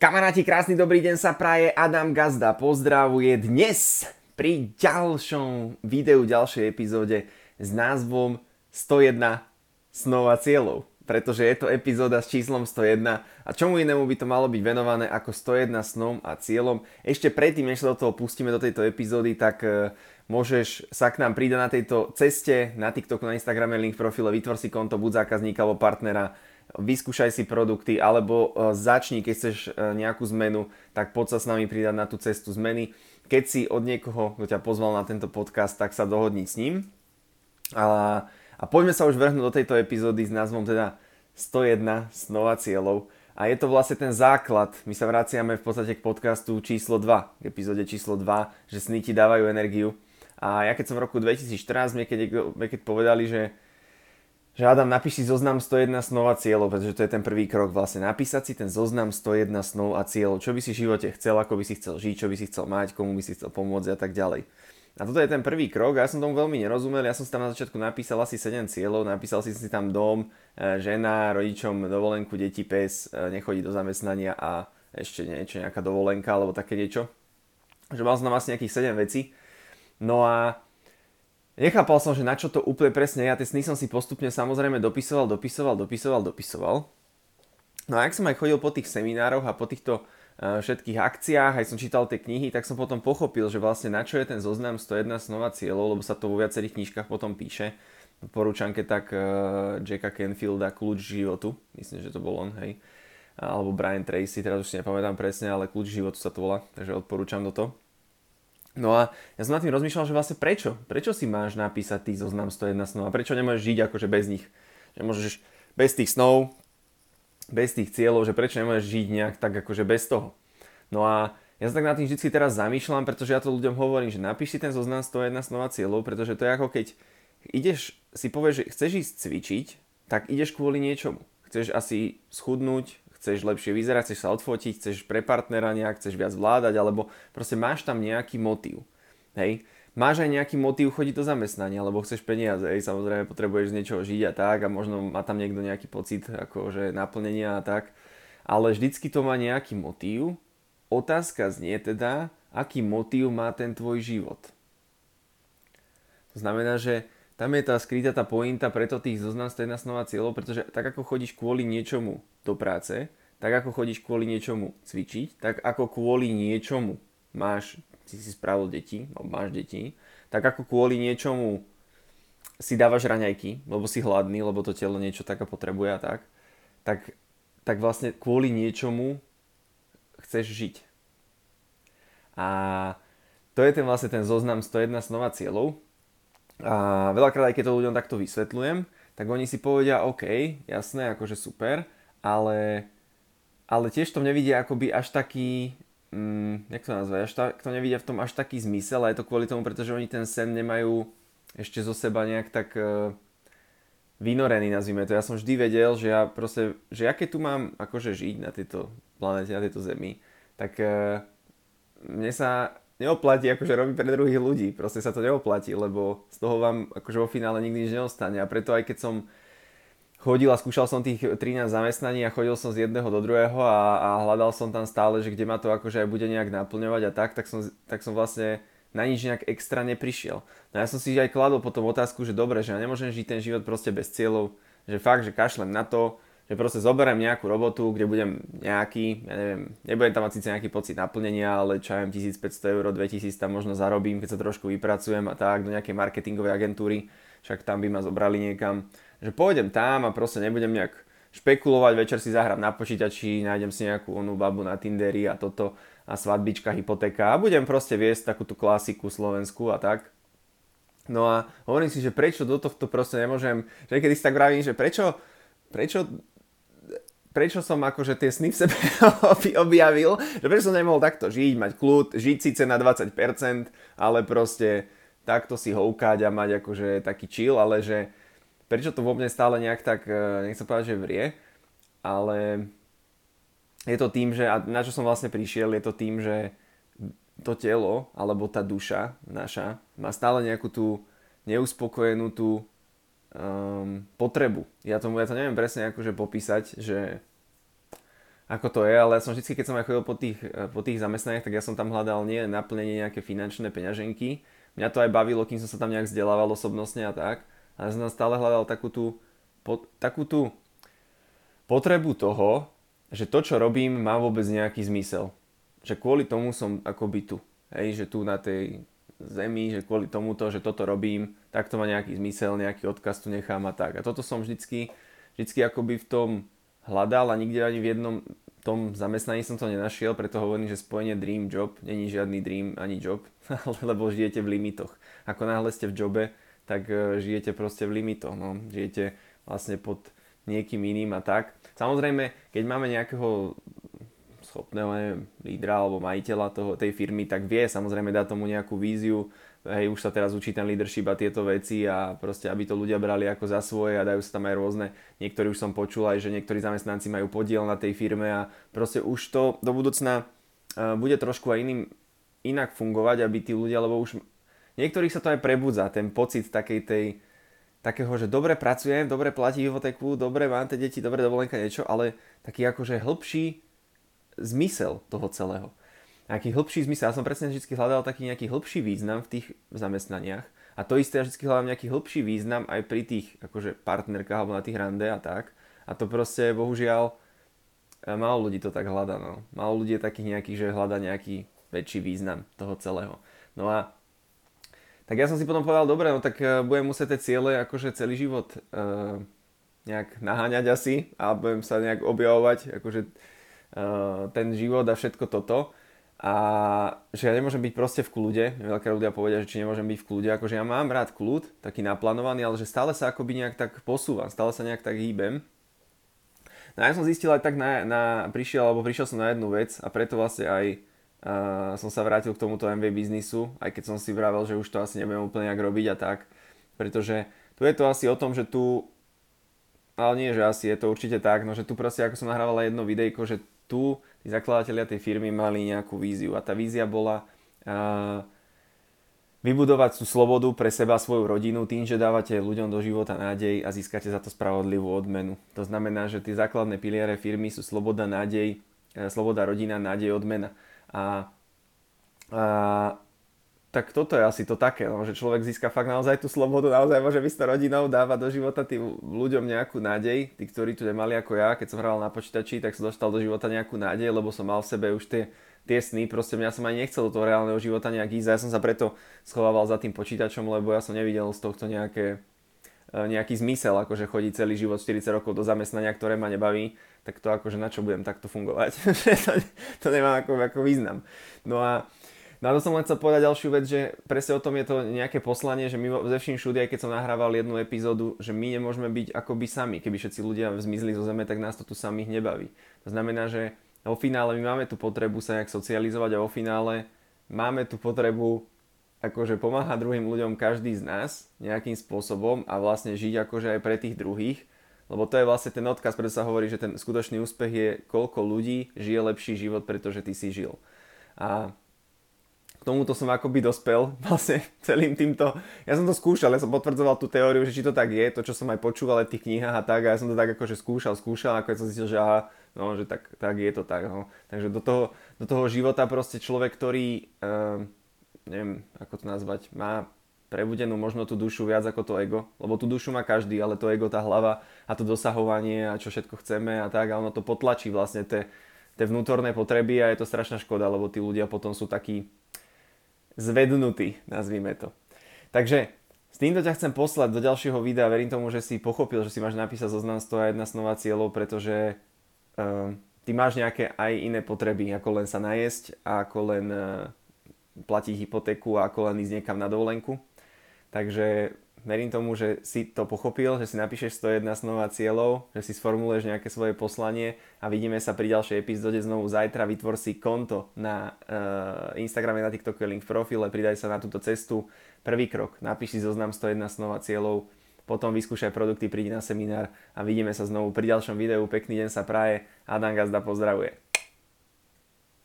Kamaráti, krásny dobrý deň sa praje. Adam Gazda pozdravuje dnes pri ďalšom videu, ďalšej epizóde s názvom 101 snov a cieľov. Pretože je to epizóda s číslom 101 a čomu inému by to malo byť venované ako 101 snom a cieľom. Ešte predtým, než sa do toho pustíme do tejto epizódy, tak e, môžeš sa k nám pridať na tejto ceste na TikToku, na Instagrame, link v profile, vytvor si konto buď zákazníka alebo partnera vyskúšaj si produkty, alebo e, začni, keď chceš e, nejakú zmenu, tak poď sa s nami pridať na tú cestu zmeny. Keď si od niekoho, kto ťa pozval na tento podcast, tak sa dohodni s ním. A, a poďme sa už vrhnúť do tejto epizódy s názvom teda 101 snova cieľov. A je to vlastne ten základ. My sa vraciame v podstate k podcastu číslo 2, k epizóde číslo 2, že sny ti dávajú energiu. A ja keď som v roku 2014 mi keď, keď povedali, že že Adam, napíš si zoznam 101 snov a cieľov, pretože to je ten prvý krok vlastne. Napísať si ten zoznam 101 snov a cieľov. Čo by si v živote chcel, ako by si chcel žiť, čo by si chcel mať, komu by si chcel pomôcť a tak ďalej. A toto je ten prvý krok a ja som tomu veľmi nerozumel, ja som si tam na začiatku napísal asi 7 cieľov, napísal si si tam dom, e, žena, rodičom dovolenku, deti, pes, e, nechodí do zamestnania a ešte niečo, nejaká dovolenka alebo také niečo. Že mal som tam asi nejakých 7 vecí. No a Nechápal som, že na čo to úplne presne, ja tie sny som si postupne samozrejme dopisoval, dopisoval, dopisoval, dopisoval. No a ak som aj chodil po tých seminároch a po týchto uh, všetkých akciách, aj som čítal tie knihy, tak som potom pochopil, že vlastne na čo je ten zoznam 101 snova cieľov, lebo sa to vo viacerých knižkách potom píše. Porúčanke tak uh, Jacka Canfielda Kľúč životu, myslím, že to bol on, hej. Alebo Brian Tracy, teraz už si nepamätám presne, ale Kľúč životu sa to volá, takže odporúčam toto. No a ja som nad tým rozmýšľal, že vlastne prečo? Prečo si máš napísať tých zoznam 101 snov a prečo nemôžeš žiť akože bez nich? Že môžeš bez tých snov, bez tých cieľov, že prečo nemôžeš žiť nejak tak akože bez toho? No a ja sa tak nad tým vždy teraz zamýšľam, pretože ja to ľuďom hovorím, že napíš si ten zoznam 101 snov a cieľov, pretože to je ako keď ideš, si povieš, že chceš ísť cvičiť, tak ideš kvôli niečomu. Chceš asi schudnúť, chceš lepšie vyzerať, chceš sa odfotiť, chceš pre partnera nejak, chceš viac vládať, alebo proste máš tam nejaký motív. Hej? Máš aj nejaký motív chodiť do zamestnania, lebo chceš peniaze, hej? samozrejme potrebuješ z niečoho žiť a tak a možno má tam niekto nejaký pocit akože naplnenia a tak, ale vždycky to má nejaký motív. Otázka znie teda, aký motív má ten tvoj život. To znamená, že tam je tá skrytá tá pointa, preto tých zoznam 101 snov a cieľov, pretože tak ako chodíš kvôli niečomu do práce, tak ako chodíš kvôli niečomu cvičiť, tak ako kvôli niečomu máš, si si spravil deti, alebo máš deti, tak ako kvôli niečomu si dávaš raňajky, lebo si hladný, lebo to telo niečo také potrebuje a tak, tak, tak vlastne kvôli niečomu chceš žiť. A to je ten vlastne ten zoznam 101 snova cieľov, a veľakrát aj keď to ľuďom takto vysvetľujem, tak oni si povedia, OK, jasné, akože super, ale, ale tiež to nevidia akoby až taký, mm, jak to nazvať, až tak, to nevidia v tom až taký zmysel a je to kvôli tomu, pretože oni ten sen nemajú ešte zo seba nejak tak uh, vynorený, nazvime to. Ja som vždy vedel, že ja proste, že ja keď tu mám akože žiť na tejto planete, na tejto zemi, tak uh, mne sa neoplatí akože robiť pre druhých ľudí. Proste sa to neoplatí, lebo z toho vám akože vo finále nikdy nič neostane. A preto aj keď som chodil a skúšal som tých 13 zamestnaní a chodil som z jedného do druhého a, a hľadal som tam stále, že kde ma to akože aj bude nejak naplňovať a tak, tak som, tak som vlastne na nič nejak extra neprišiel. No ja som si aj kladol potom otázku, že dobre, že ja nemôžem žiť ten život proste bez cieľov, že fakt, že kašlem na to, že proste zoberiem nejakú robotu, kde budem nejaký, ja neviem, nebudem tam mať síce nejaký pocit naplnenia, ale čo ja 1500 eur, 2000 tam možno zarobím, keď sa trošku vypracujem a tak, do nejakej marketingovej agentúry, však tam by ma zobrali niekam, že pôjdem tam a proste nebudem nejak špekulovať, večer si zahrám na počítači, nájdem si nejakú onú babu na Tinderi a toto a svadbička, hypotéka a budem proste viesť takú tú klasiku Slovensku a tak. No a hovorím si, že prečo do tohto proste nemôžem, že keď si tak vravím, že prečo, prečo prečo som akože tie sny v sebe objavil, že prečo som nemohol takto žiť, mať kľud, žiť síce na 20%, ale proste takto si houkať a mať akože taký chill, ale že prečo to vo mne stále nejak tak, e, nechcem povedať, že vrie, ale je to tým, že, a na čo som vlastne prišiel, je to tým, že to telo, alebo tá duša naša, má stále nejakú tú neuspokojenú tú um, potrebu. Ja, tomu, ja to neviem presne akože popísať, že ako to je, ale ja som vždy, keď som aj chodil po tých, po tých zamestnaniach, tak ja som tam hľadal nie naplnenie nejaké finančné peňaženky. Mňa to aj bavilo, kým som sa tam nejak vzdelával osobnostne a tak. Ale som tam stále hľadal takú tú, po, takú tú potrebu toho, že to, čo robím, má vôbec nejaký zmysel. Že kvôli tomu som akoby tu. Hej, že tu na tej zemi, že kvôli tomuto, že toto robím, tak to má nejaký zmysel, nejaký odkaz tu nechám a tak. A toto som vždycky, vždycky akoby v tom hľadal a nikde ani v jednom tom zamestnaní som to nenašiel, preto hovorím, že spojenie dream job není žiadny dream ani job, lebo žijete v limitoch. Ako náhle ste v jobe, tak e, žijete proste v limitoch. No. Žijete vlastne pod niekým iným a tak. Samozrejme, keď máme nejakého schopného neviem, lídra alebo majiteľa toho, tej firmy, tak vie samozrejme dať tomu nejakú víziu, hej, už sa teraz učí ten leadership a tieto veci a proste, aby to ľudia brali ako za svoje a dajú sa tam aj rôzne, niektorí už som počul aj, že niektorí zamestnanci majú podiel na tej firme a proste už to do budúcna uh, bude trošku aj iným, inak fungovať, aby tí ľudia, lebo už niektorých sa to aj prebudza, ten pocit takej tej, takého, že dobre pracujem, dobre platí hypotéku, dobre mám tie deti, dobre dovolenka niečo, ale taký akože hĺbší zmysel toho celého nejaký hĺbší zmysel. Ja som presne vždy hľadal taký nejaký hĺbší význam v tých zamestnaniach. A to isté ja vždy hľadám nejaký hĺbší význam aj pri tých akože partnerkách alebo na tých rande a tak. A to proste bohužiaľ e, málo ľudí to tak hľadá. No. Málo ľudí je takých nejakých, že hľada nejaký väčší význam toho celého. No a tak ja som si potom povedal, dobre, no tak uh, budem musieť tie ciele akože celý život uh, nejak naháňať asi a budem sa nejak objavovať akože ten život a všetko toto a že ja nemôžem byť proste v kľude. Veľká ľudia povedia, že či nemôžem byť v kľude. Akože ja mám rád kľud, taký naplánovaný, ale že stále sa akoby nejak tak posúvam, stále sa nejak tak hýbem. No ja som zistil aj tak na, na prišiel, alebo prišiel som na jednu vec a preto vlastne aj uh, som sa vrátil k tomuto MV biznisu, aj keď som si vravel, že už to asi nebudem úplne nejak robiť a tak. Pretože tu je to asi o tom, že tu ale nie, že asi je to určite tak, no že tu proste ako som nahrával jedno videjko, že tu tí zakladatelia tej firmy mali nejakú víziu a tá vízia bola vybudovať tú slobodu pre seba svoju rodinu tým, že dávate ľuďom do života nádej a získate za to spravodlivú odmenu. To znamená, že tie základné piliere firmy sú sloboda, nádej, uh, sloboda, rodina, nádej, odmena. A, a tak toto je asi to také, no, že človek získa fakt naozaj tú slobodu, naozaj môže byť rodinou, dáva do života tým ľuďom nejakú nádej, tí, ktorí tu nemali ako ja, keď som hral na počítači, tak som dostal do života nejakú nádej, lebo som mal v sebe už tie, tie sny, proste mňa som ani nechcel do toho reálneho života nejak ísť, ja som sa preto schovával za tým počítačom, lebo ja som nevidel z tohto nejaké, e, nejaký zmysel, akože chodiť celý život 40 rokov do zamestnania, ktoré ma nebaví, tak to akože na čo budem takto fungovať, to, to nemá ako, ako význam. No a No a to som len chcel povedať ďalšiu vec, že presne o tom je to nejaké poslanie, že my ze vším všude, aj keď som nahrával jednu epizódu, že my nemôžeme byť akoby sami. Keby všetci ľudia zmizli zo zeme, tak nás to tu samých nebaví. To znamená, že vo finále my máme tú potrebu sa nejak socializovať a vo finále máme tú potrebu akože pomáhať druhým ľuďom každý z nás nejakým spôsobom a vlastne žiť akože aj pre tých druhých. Lebo to je vlastne ten odkaz, preto sa hovorí, že ten skutočný úspech je, koľko ľudí žije lepší život, pretože ty si žil. A k tomuto som akoby dospel vlastne celým týmto. Ja som to skúšal, ja som potvrdzoval tú teóriu, že či to tak je, to čo som aj počúval aj v tých knihách a tak, a ja som to tak akože skúšal, skúšal, ako som zistil, že aha, no, že tak, tak je to tak. No. Takže do toho, do toho života proste človek, ktorý, uh, neviem, ako to nazvať, má prebudenú možno tú dušu viac ako to ego, lebo tú dušu má každý, ale to ego, tá hlava a to dosahovanie a čo všetko chceme a tak, a ono to potlačí vlastne tie, tie vnútorné potreby a je to strašná škoda, lebo tí ľudia potom sú takí, zvednutý, nazvime to. Takže s týmto ťa chcem poslať do ďalšieho videa. Verím tomu, že si pochopil, že si máš napísať zoznam 101 snova cieľov, pretože uh, ty máš nejaké aj iné potreby, ako len sa najesť, ako len uh, platiť hypotéku a ako len ísť niekam na dovolenku. Takže verím tomu, že si to pochopil, že si napíšeš 101 snov a cieľov, že si sformuluješ nejaké svoje poslanie a vidíme sa pri ďalšej epizóde znovu zajtra. Vytvor si konto na uh, Instagrame, na TikToku link v profile, pridaj sa na túto cestu. Prvý krok, napíš si zoznam 101 snov a cieľov, potom vyskúšaj produkty, prídi na seminár a vidíme sa znovu pri ďalšom videu. Pekný deň sa praje, Adam Gazda pozdravuje.